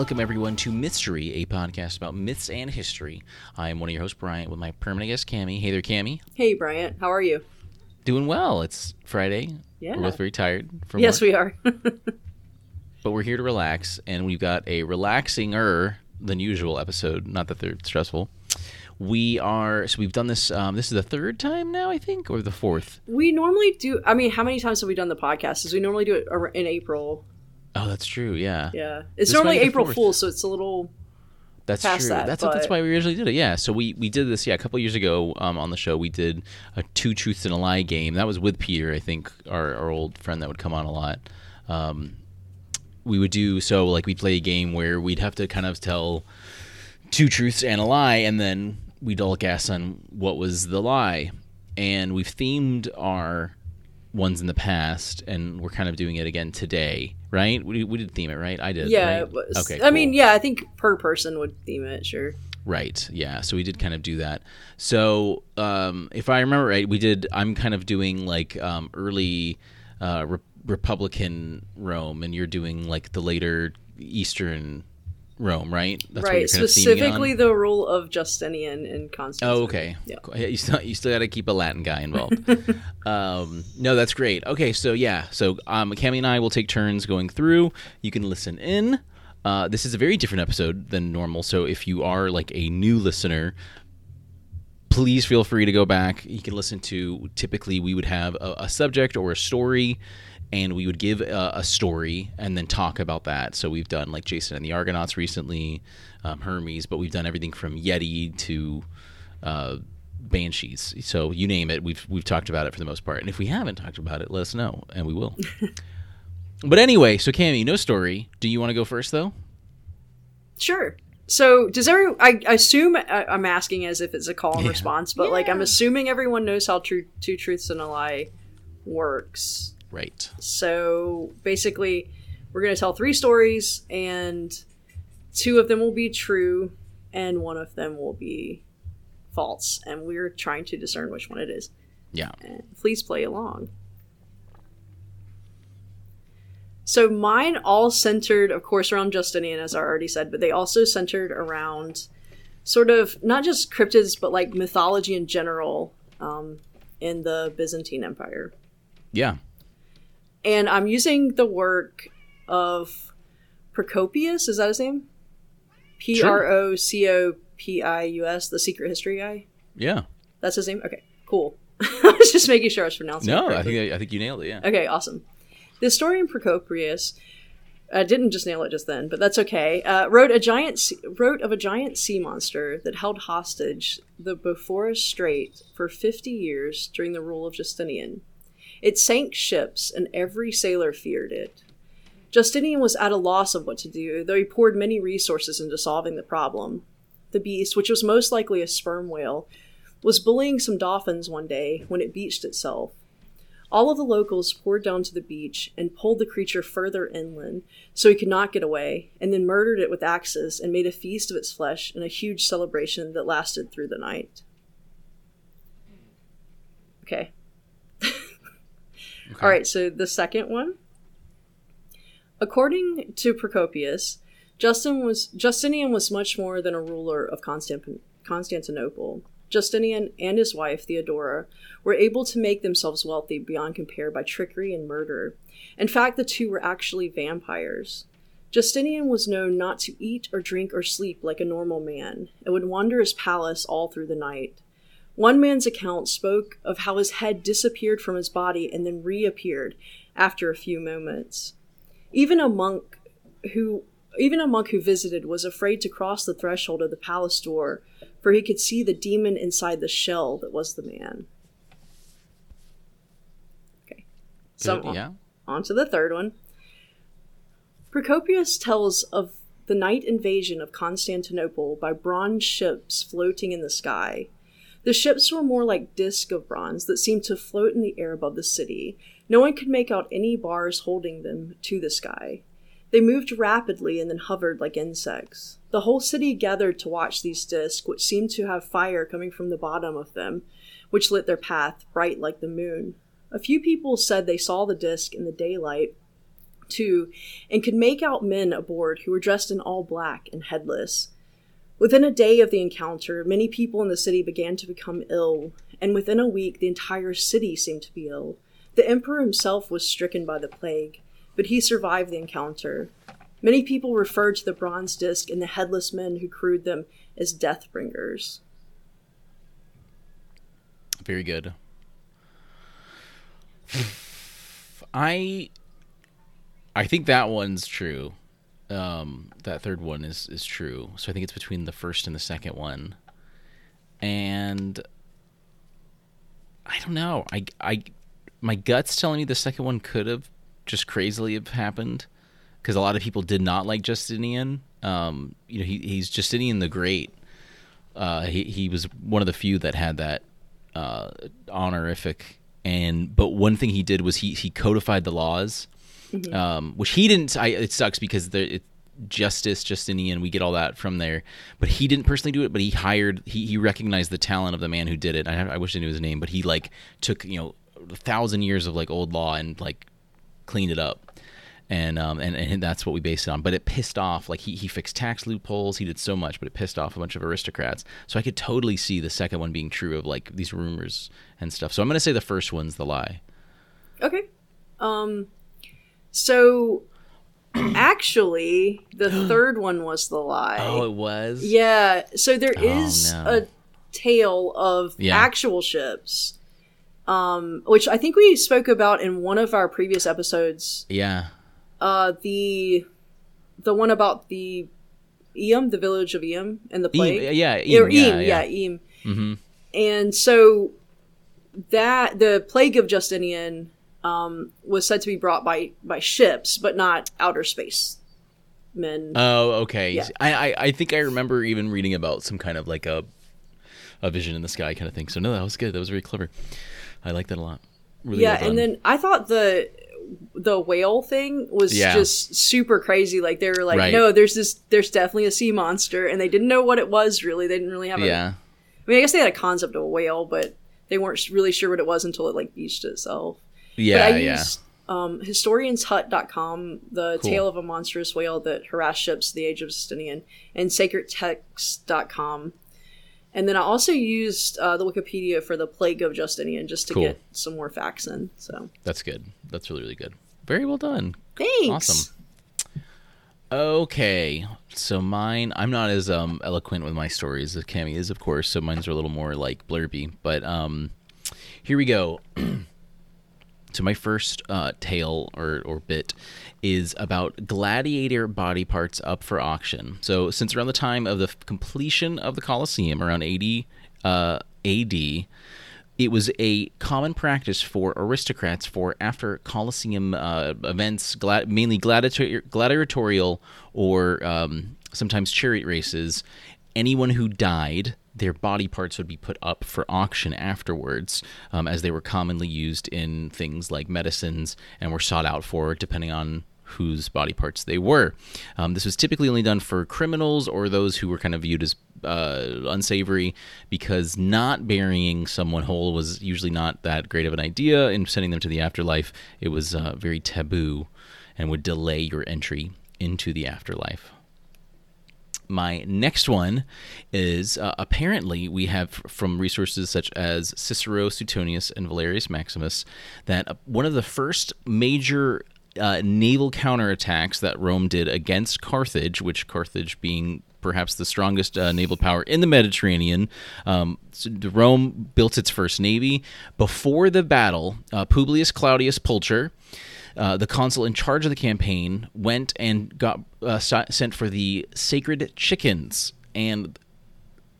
Welcome, everyone, to Mythstorie, a podcast about myths and history. I am one of your hosts, Bryent, with my permanent guest, Cammy. Hey there, Cammy. Hey, Bryent. How are you? Doing well. It's Friday. Yeah. We're both very tired from yes, work, we are. but we're here to relax, and we've got a relaxinger than usual episode. Not that they're stressful. We are so we've done this. Um, this is the third time now, I think, or the fourth. we normally do. I mean, how many times have we done the podcast? Is we normally do it in April. Oh, that's true. Yeah, Yeah, it's This normally might be the April Fool's, so it's a little. That's past true. that, that's what, that's why we originally did it. Yeah. So we we did this. Yeah, a couple years ago um, on the show, we did a two truths and a lie game. That was with Peter, I think, our our old friend that would come on a lot. Um, we would do so like we'd play a game where we'd have to kind of tell two truths and a lie, and then we'd all guess on what was the lie. And we've themed our ones in the past, and we're kind of doing it again today, right? We, we did theme it, right? I did. Yeah. right? it was- Okay. I mean, yeah, I think per person would theme it. Sure. Right. Yeah. So we did kind of do that. So um, if I remember right, we did. I'm kind of doing like um, early uh, re- Republican Rome, and you're doing like the later Eastern Rome, right? That's what right. you're kind of theming it Specifically, the rule of Justinian and Constantine. Oh, okay. Yeah. Yeah, You still you still got to keep a Latin guy involved. um, no, that's great. Okay, so yeah, so um, Cammy and I will take turns going through. You can listen in. Uh, this is a very different episode than normal. So if you are like a new listener, please feel free to go back. You can listen to. Typically, we would have a, a subject or a story. And we would give a, a story and then talk about that. So we've done like Jason and the Argonauts recently, um, Hermes, but we've done everything from Yeti to uh, banshees. So you name it, we've we've talked about it for the most part. And if we haven't talked about it, let us know, and we will. but anyway, so Cammy, no story. Do you want to go first though? Sure. So does every? I I assume I, I'm asking as if it's a call and Yeah. response, but like I'm assuming everyone knows how true two truths and a lie works. Right. So basically, we're going to tell three stories, and two of them will be true, and one of them will be false. And we're trying to discern which one it is. Yeah. And please play along. So mine all centered, of course, around Justinian, as I already said, but they also centered around sort of not just cryptids, but like mythology in general um, in the Byzantine Empire Yeah. And I'm using the work of Procopius. Is that his name? P R O C O P I U S, the secret history guy. Yeah. That's his name. Okay, cool. I was just making sure I was pronouncing. it No, I think I think you nailed it. Yeah. Okay, awesome. The historian Procopius uh, didn't just nail it just then, but that's okay. Uh, wrote a giant wrote of a giant sea monster that held hostage the Bosphorus Strait for fifty years during the rule of Justinian. It sank ships, and every sailor feared it. Justinian was at a loss of what to do, though he poured many resources into solving the problem. The beast, which was most likely a sperm whale, was bullying some dolphins one day when it beached itself. All of the locals poured down to the beach and pulled the creature further inland so he could not get away, and then murdered it with axes and made a feast of its flesh in a huge celebration that lasted through the night. Okay. Okay. All right, so the second one. According to Procopius, Justin was Justinian was much more than a ruler of Constant- Constantinople. Justinian and his wife Theodora were able to make themselves wealthy beyond compare by trickery and murder. In fact, the two were actually vampires. Justinian was known not to eat or drink or sleep like a normal man, and would wander his palace all through the night. One man's account spoke of how his head disappeared from his body and then reappeared after a few moments. Even a monk who even a monk who visited was afraid to cross the threshold of the palace door, for he could see the demon inside the shell that was the man. Okay. So Good, yeah. on to the third one. Procopius tells of the night invasion of Constantinople by bronze ships floating in the sky. The ships were more like discs of bronze that seemed to float in the air above the city. No one could make out any bars holding them to the sky. They moved rapidly and then hovered like insects. The whole city gathered to watch these discs, which seemed to have fire coming from the bottom of them, which lit their path bright like the moon. A few people said they saw the disc in the daylight too, and could make out men aboard who were dressed in all black and headless. Within a day of the encounter, many people in the city began to become ill, and within a week, the entire city seemed to be ill. The emperor himself was stricken by the plague, but he survived the encounter. Many people referred to the bronze disc and the headless men who crewed them as death bringers. Very good. I I think that one's true. Um, that third one is is true. So I think it's between the first and the second one. And I don't know. I I my gut's telling me the second one could have just crazily have happened because a lot of people did not like Justinian. Um, you know, he, he's Justinian the Great. Uh, he he was one of the few that had that uh, honorific. And but one thing he did was he he codified the laws, mm-hmm. um, which he didn't. I, it sucks because the it, Justice Justinian, we get all that from there. But he didn't personally do it. But he hired. He he recognized the talent of the man who did it. I, I wish I knew his name, but he like took you know a thousand years of like old law and like cleaned it up and um, and, and that's what we based it on. But it pissed off like he he fixed tax loopholes. He did so much, but it pissed off a bunch of aristocrats. So I could totally see the second one being true of like these rumors and stuff. So I'm gonna say the first one's the lie. Okay. Um. So actually, the third one was the lie. Oh, it was. Yeah. So there oh, is no. a tale of yeah. actual ships. Um, which I think we spoke about in one of our previous episodes. Yeah uh, the the one about the Eyam, the village of Eyam, and the plague. Eam, yeah, Eyam, or Eyam, yeah, yeah. Eyam. Mm-hmm. And so that the plague of Justinian um, was said to be brought by by ships, but not outer space men. Oh, okay. Yeah. I, I I think I remember even reading about some kind of like a a vision in the sky kind of thing. So no, that was good. That was very clever. I like that a lot. Really yeah, well and then I thought the the whale thing was yeah. just super crazy. Like they were like, right. no, there's this, there's definitely a sea monster, and they didn't know what it was really. They didn't really have. A, yeah. I mean, I guess they had a concept of a whale, but they weren't really sure what it was until it like beached itself. Yeah, but I yeah. Used, um, historianshut.com, the cool. tale of a monstrous whale that harassed ships the age of Justinian, and sacredtext.com. And then I also used uh, the Wikipedia for the plague of Justinian just to cool. get some more facts in. So that's good. That's really really good. Very well done. Thanks. Awesome. Okay, so mine. I'm not as um, eloquent with my stories as Cammy is, of course. So mine's are a little more like blurby. But um, here we go. so my first uh, tale or, or bit is about gladiator body parts up for auction. So since around the time of the completion of the Colosseum, around 80 uh, AD, it was a common practice for aristocrats for after Colosseum uh, events, glad, mainly gladiator- gladiatorial or um, sometimes chariot races, anyone who died their body parts would be put up for auction afterwards, um, as they were commonly used in things like medicines and were sought out for, depending on whose body parts they were. Um, this was typically only done for criminals or those who were kind of viewed as uh, unsavory because not burying someone whole was usually not that great of an idea in sending them to the afterlife. It was uh, very taboo and would delay your entry into the afterlife. My next one is uh, apparently we have from resources such as Cicero, Suetonius, and Valerius Maximus that uh, one of the first major uh, naval counterattacks that Rome did against Carthage, which Carthage being perhaps the strongest uh, naval power in the Mediterranean. Um, so Rome built its first navy. Before the battle, uh, Publius Claudius Pulcher, uh, the consul in charge of the campaign, went and got uh, sent for the sacred chickens. And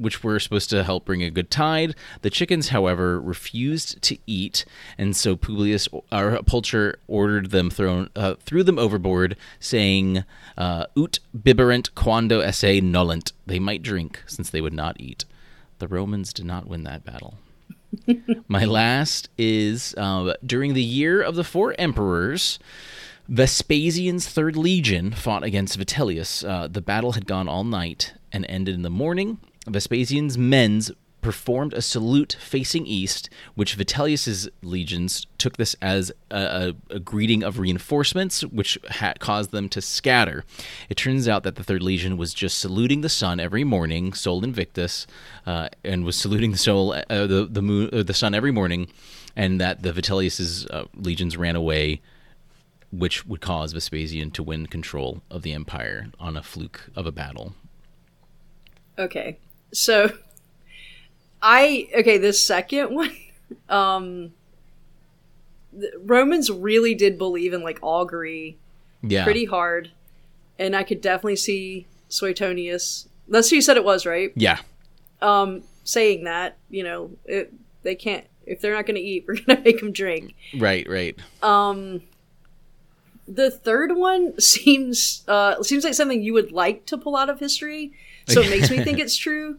which were supposed to help bring a good tide. The chickens, however, refused to eat, and so Publius or Pulcher ordered them thrown uh, threw them overboard, saying, uh, "Ut biberent quando esse nolunt." They might drink since they would not eat. The Romans did not win that battle. My last is uh, during the year of the four emperors. Vespasian's Third Legion fought against Vitellius. Uh, the battle had gone all night and ended in the morning. Vespasian's men's performed a salute facing east, which Vitellius's legions took this as a, a, a greeting of reinforcements, which ha- caused them to scatter. It turns out that the Third Legion was just saluting the sun every morning, Sol Invictus, uh, and was saluting the soul, uh, the the moon, uh, the sun every morning, and that the Vitellius's uh, legions ran away. Which would cause Vespasian to win control of the empire on a fluke of a battle. Okay. So I okay, the second one um the Romans really did believe in like augury Yeah. pretty hard. And I could definitely see Suetonius. That's who you said it was, right? Yeah. Um saying that, you know, it, they can't if they're not going to eat, we're going to make them drink. Right, right. Um the third one seems uh seems like something you would like to pull out of history so it makes me think it's true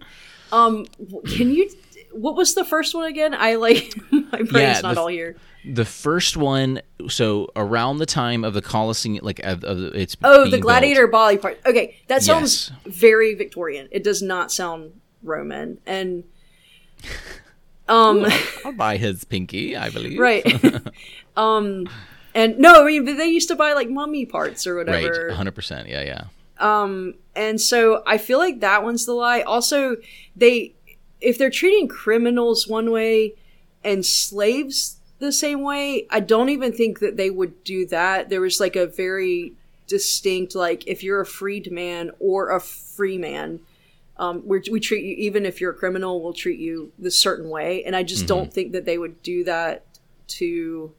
um can you what was the first one again i like my brain's Yeah, not the- all here The first one, so around the time of the Colosseum, like of, of it's oh the gladiator body part okay that sounds Yes. very victorian it does not sound roman and um I'll buy his pinky, I believe. right um and no i mean they used to buy like mummy parts or whatever. Right. whatever 100%. Yeah, yeah. Um, and so I feel like that one's the lie. Also, they if they're treating criminals one way and slaves the same way, I don't even think that they would do that. There was like a very distinct like if you're a freed man or a free man, um, we we treat you even if you're a criminal, we'll treat you this certain way. And I just don't think that they would do that to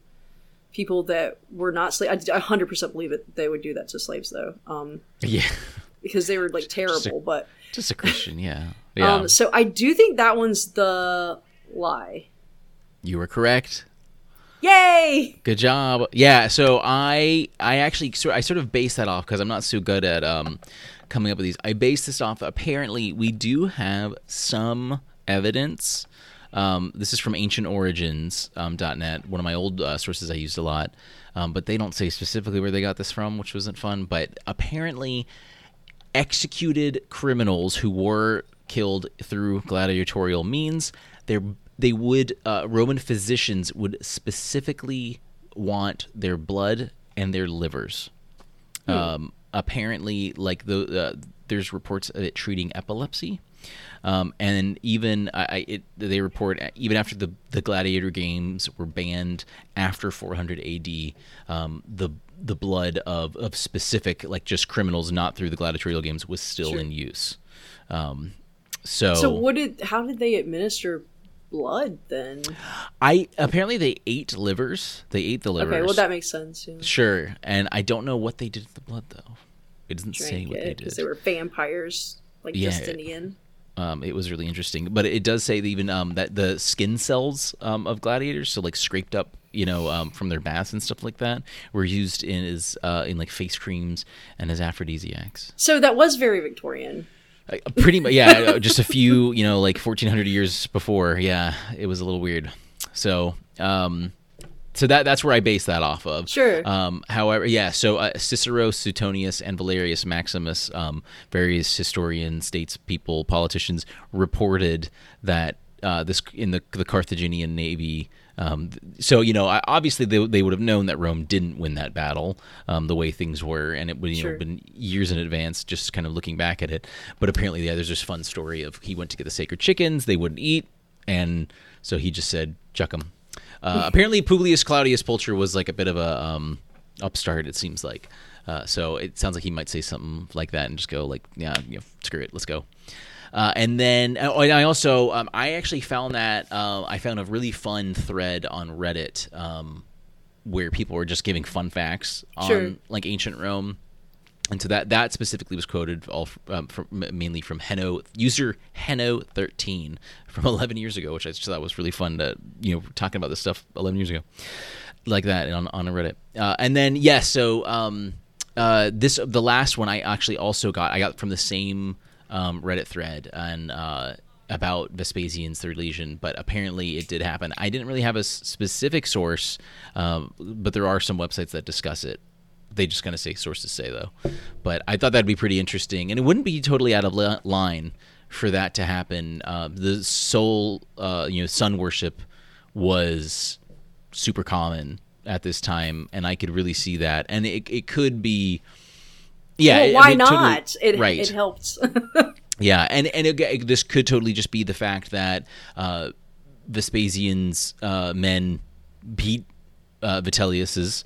people that were not slaves. I 100% believe that they would do that to slaves though. Um, Yeah. because they were like terrible. But Just a Christian, yeah. Yeah. um, so I do think that one's the lie. you were correct. Yay! Good job. Yeah, so I I actually sort I sort of base that off because I'm not so good at um coming up with these. I base this off apparently we do have some evidence. Um, this is from ancientorigins.net, um, one of my old uh, sources I used a lot, um, but they don't say specifically where they got this from, which wasn't fun. But apparently, executed criminals who were killed through gladiatorial means, they they would uh, Roman physicians would specifically want their blood and their livers. Um, apparently, like the uh, there's reports of it treating epilepsy. Um, and even I, it, they report even after the, the gladiator games were banned after 400 AD, um, the the blood of, of specific like just criminals not through the gladiatorial games was still Sure. in use. Um, so So what did? How did they administer blood then? I apparently they ate livers. They ate the livers. Okay, well that makes sense. Yeah. sure, and I don't know what they did to the blood though. It doesn't say Drank what they did. because they were vampires, like Yeah. Justinian. Um, it was really interesting. But it does say that even um, that the skin cells um, of gladiators, so like scraped up, you know, um, from their baths and stuff like that, were used in as uh, in like face creams and as aphrodisiacs. So that was very Victorian. Uh, pretty much, yeah. uh, just a few, you know, like 1400 years before. Yeah, it was a little weird. So, um, so that that's where I base that off of. Sure. Um, however, yeah. So uh, Cicero, Suetonius, and Valerius Maximus, um, various historians, statespeople, politicians, reported that uh, this in the the Carthaginian navy. Um, so you know, I- obviously they, they would have known that Rome didn't win that battle, um, the way things were, and it would you Sure. know been years in advance, just kind of looking back at it. But apparently, yeah, there's this fun story of he went to get the sacred chickens, they wouldn't eat, and so he just said, "Chuck them." Uh, apparently, Publius Claudius Pulcher was like a bit of a um, upstart. It seems like. Uh, so it sounds like he might say something like that and just go like, "Yeah, you know, screw it, let's go." Uh, and then oh, and I also um, I actually found that uh, I found a really fun thread on Reddit um, where people were just giving fun facts on Sure. like ancient Rome. And so that that specifically was quoted all um, from, mainly from Heno user Heno thirteen from eleven years ago, which I just thought was really fun to you know talking about this stuff eleven years ago, like that on on Reddit. Uh, and then yes, yeah, so um, uh, this the last one I actually also got I got from the same um, Reddit thread and uh, about Vespasian's Third Legion, but apparently it did happen. I didn't really have a specific source, um, but there are some websites that discuss it they just kind of say sources say though but i thought that'd be pretty interesting and it wouldn't be totally out of line for that to happen. Uh, the soul, uh, you know, sun worship was super common at this time, and I could really see that. And it it could be, yeah. well, I why mean, totally- not? it right. it helps. Yeah, and and it, it- this could totally just be the fact that uh, Vespasian's uh, men beat uh, Vitellius's,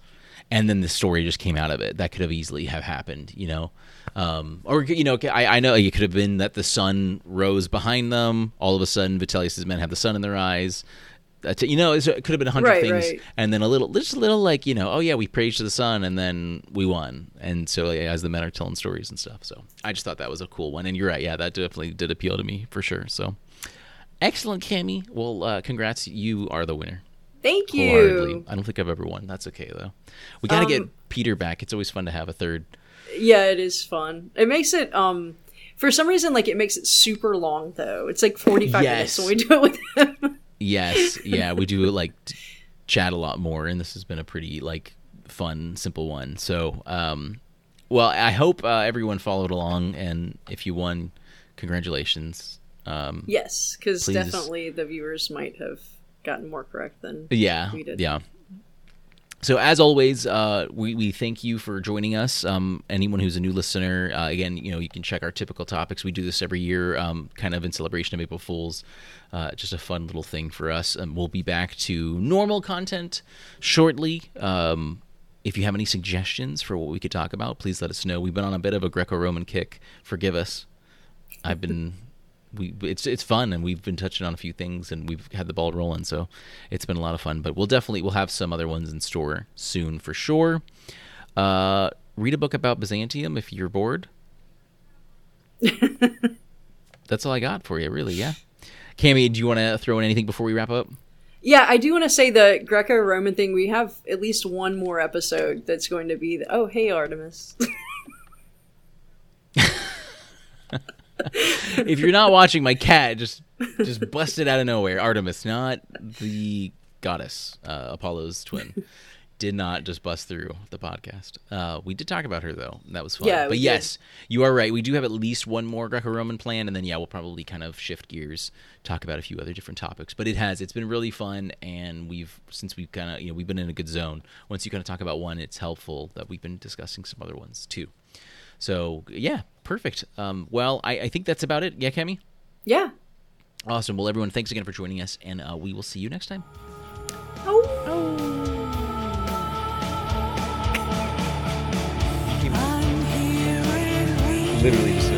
and then the story just came out of it. That could have easily have happened, you know. Um, or you know, I, I know it could have been that the sun rose behind them. All of a sudden, Vitellius's men have the sun in their eyes. That's it. You know, it could have been a hundred Right, things, right. and then a little, just a little like you know, oh yeah, we praised the sun, and then we won. And so yeah, as the men are telling stories and stuff, so I just thought that was a cool one. And you're right, yeah, that definitely did appeal to me for sure. So excellent, Cammy. Well, uh, congrats, you are the winner. Thank you. I don't think I've ever won. That's okay though. We got to get Um, Peter back. It's always fun to have a third. Yeah, it is fun. It makes it um for some reason like it makes it super long though. It's like 45 Yes. minutes when we do it with him. Yes, yeah, we do like t- chat a lot more, and this has been a pretty like fun, simple one. So, um, well, I hope uh, everyone followed along, and if you won, congratulations. Um, yes, cuz definitely the viewers might have gotten more correct than yeah, we did. yeah. So as always, uh, we, we thank you for joining us. Um, anyone who's a new listener, uh, again, you know, you can check our typical topics. We do this every year, um, kind of in celebration of April Fools. Uh, just a fun little thing for us. And we'll be back to normal content shortly. Um, if you have any suggestions for what we could talk about, please let us know. We've been on a bit of a Greco-Roman kick. Forgive us. I've been we it's it's fun and we've been touching on a few things and we've had the ball rolling so it's been a lot of fun but we'll definitely we'll have some other ones in store soon for sure uh read a book about byzantium if you're bored that's all i got for you really yeah Cammy, do you want to throw in anything before we wrap up Yeah, I do want to say the Greco-Roman thing. We have at least one more episode that's going to be the, oh hey Artemis. if you're not watching my cat just just busted out of nowhere. Artemis not the goddess uh, apollo's twin did not just bust through the podcast. Uh, we did talk about her though. That was fun. Yeah, but we did. yes you are right. We do have at least one more greco-roman plan and then yeah we'll probably kind of shift gears talk about a few other different topics. But it has. It's been really fun and we've since we've kind of you know we've been in a good zone. Once you kind of talk about one it's helpful that we've been discussing some other ones too. So yeah, perfect. Um, well, I, I think that's about it. Yeah, Cammy. yeah. Awesome. Well, everyone, thanks again for joining us, and uh, we will see you next time. Oh. Literally just finished.